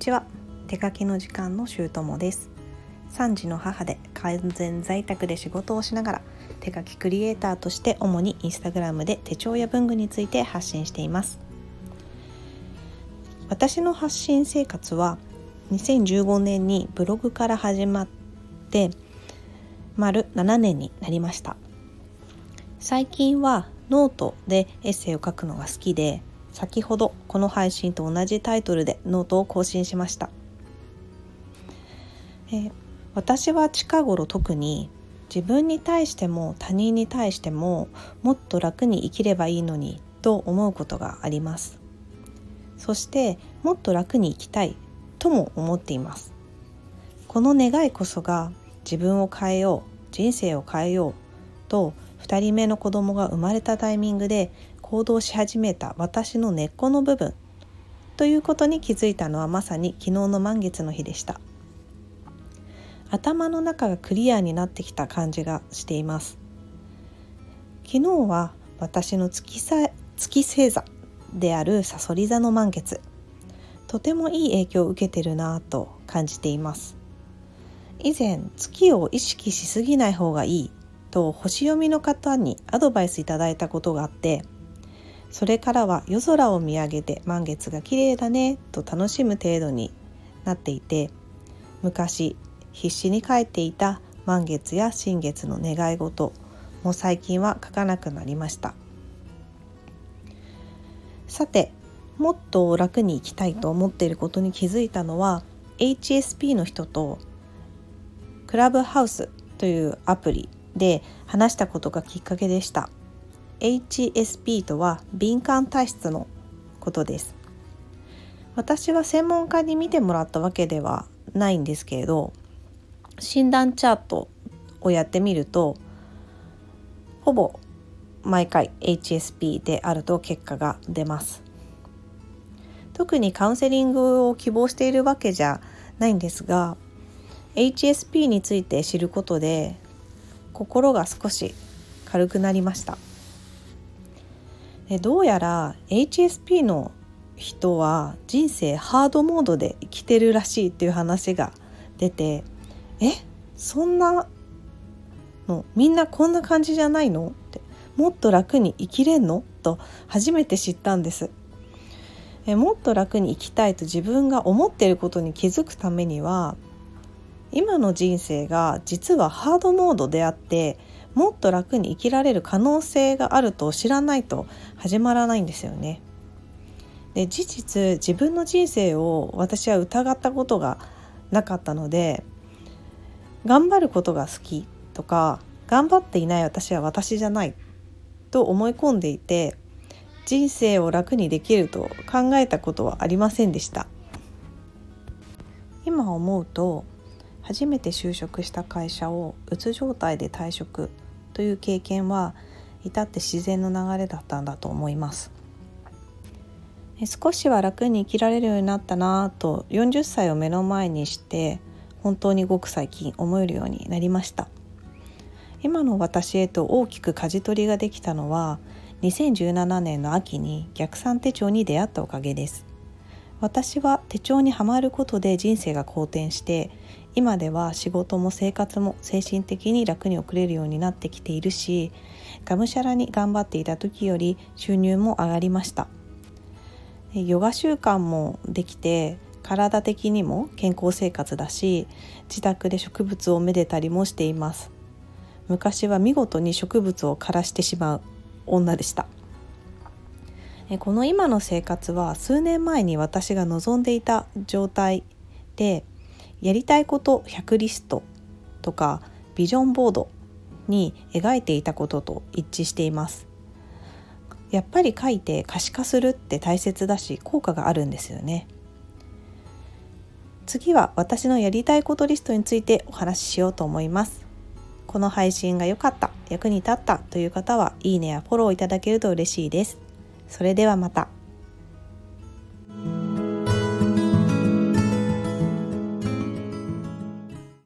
ちは。手書きの時間のしゅうともです。3児の母で完全在宅で仕事をしながら手書きクリエイターとして主にインスタグラムで手帳や文具について発信しています。私の発信生活は2015年にブログから始まって丸7年になりました。最近はノートでエッセイを書くのが好きで先ほどこの配信と同じタイトルでノートを更新しました、えー、私は近頃特に自分に対しても他人に対してももっと楽に生きればいいのにと思うことがあります。そしてもっと楽に生きたいとも思っています。この願いこそが自分を変えよう人生を変えようと2人目の子供が生まれたタイミングで行動し始めた私の根っこの部分。ということに気づいたのはまさに昨日の満月の日でした。頭の中がクリアになってきた感じがしています。昨日は私の月さ月星座であるさそり座の満月。とてもいい影響を受けてるなぁと感じています。以前月を意識しすぎない方がいいと星読みの方にアドバイスいただいたことがあってそれからは夜空を見上げて満月が綺麗だねと楽しむ程度になっていて昔必死に書いていた満月や新月の願い事も最近は書かなくなりました。さてもっと楽に生きたいと思っていることに気づいたのは HSP の人とクラブハウスというアプリで話したことがきっかけでした。HSP とは敏感体質のことです。私は専門家に見てもらったわけではないんですけれど診断チャートをやってみるとほぼ毎回 HSP であると結果が出ます。特にカウンセリングを希望しているわけじゃないんですが HSP について知ることで心が少し軽くなりました。でどうやら HSP の人は人生ハードモードで生きてるらしいっていう話が出てえそんなのみんなこんな感じじゃないの？ってもっと楽に生きれんの？と初めて知ったんです。えもっと楽に生きたいと自分が思ってることに気づくためには今の人生が実はハードモードであってもっと楽に生きられる可能性があると知らないと始まらないんですよね。で事実自分の人生を私は疑ったことがなかったので頑張ることが好きとか頑張っていない私は私じゃないと思い込んでいて人生を楽にできると考えたことはありませんでした今思うと初めて就職した会社をうつ状態で退職という経験は至って自然の流れだったんだと思います。少しは楽に生きられるようになったなと40歳を目の前にして本当にごく最近思えるようになりました。今の私へと大きく舵取りができたのは2017年の秋に逆算手帳に出会ったおかげです。私は手帳にはまることで人生が好転して今では仕事も生活も精神的に楽に送れるようになってきているしがむしゃらに頑張っていた時より収入も上がりました。ヨガ習慣もできて体的にも健康生活だし自宅で植物をめでたりもしています。昔は見事に植物を枯らしてしまう女でした。この今の生活は数年前に私が望んでいた状態でやりたいこと100リストとかビジョンボードに描いていたことと一致しています。やっぱり書いて可視化するって大切だし効果があるんですよね。次は私のやりたいことリストについてお話ししようと思います。この配信が良かった役に立ったという方はいいねやフォローいただけると嬉しいです。それではまた。